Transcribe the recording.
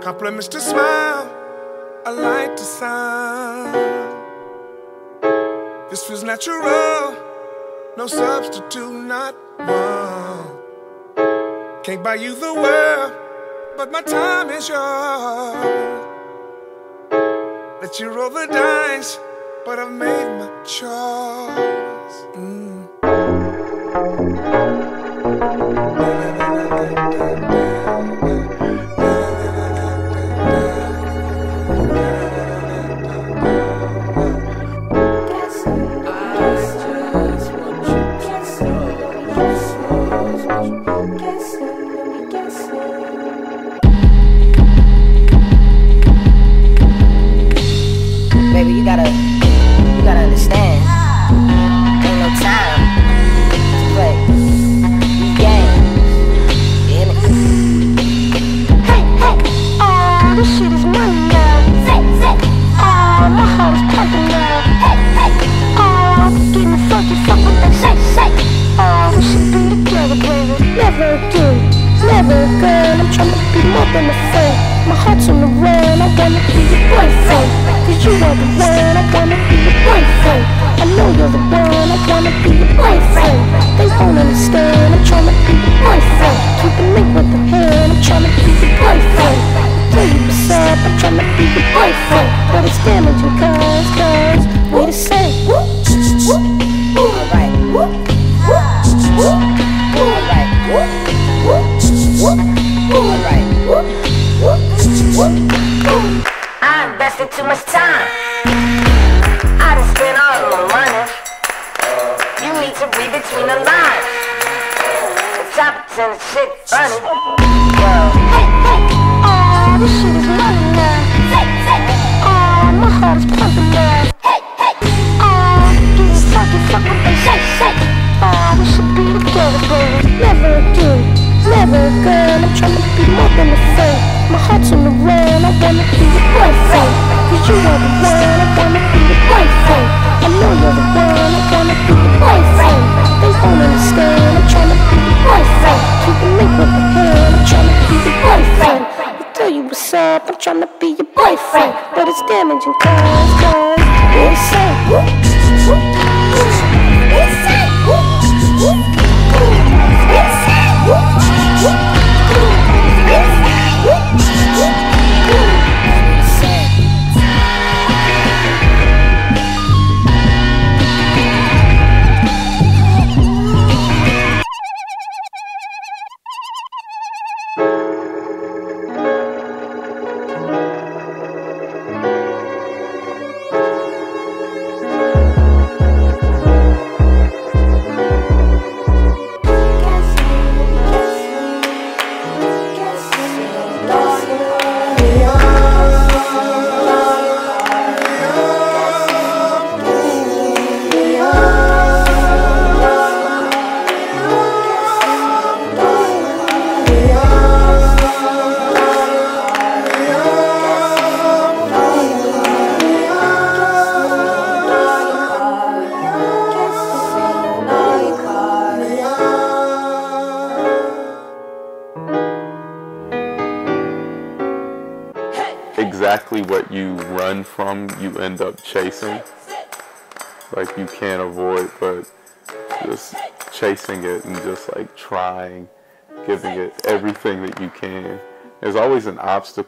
Compliments to smile, I like to sound. This feels natural, no substitute, not one. Can't buy you the world, but my time is yours. Let you roll the dice, but I've made my choice. Mm. Baby, you gotta, you gotta understand. Ain't no time to play games. You hear me? Hey, hey, oh, this shit is money now. Say, say, oh, my heart is pumping now. Hey, hey, oh, getting funky, fuck what they say, say. Oh, we should be together, baby. Never again, never again. More than a friend. My heart's on the run, I wanna be your boyfriend. Cause you are the one, I wanna be your boyfriend. I know you're the one, I wanna be your boyfriend. Too much time. I done spent all my money. You need to read between the lines. The top ten shit funny. Hey, hey, oh, this shit is you are the one, I wanna be your boyfriend. I know you're the one, I wanna be your boyfriend. They won't understand, I'm trying be your boyfriend. Keep the link the hand, I'm trying be your boyfriend. I tell you what's up, I'm trying be your boyfriend. But it's damaging cause, exactly what you run from, you end up chasing. Like you can't avoid, but just chasing it and just like trying, giving it everything that you can. There's always an obstacle.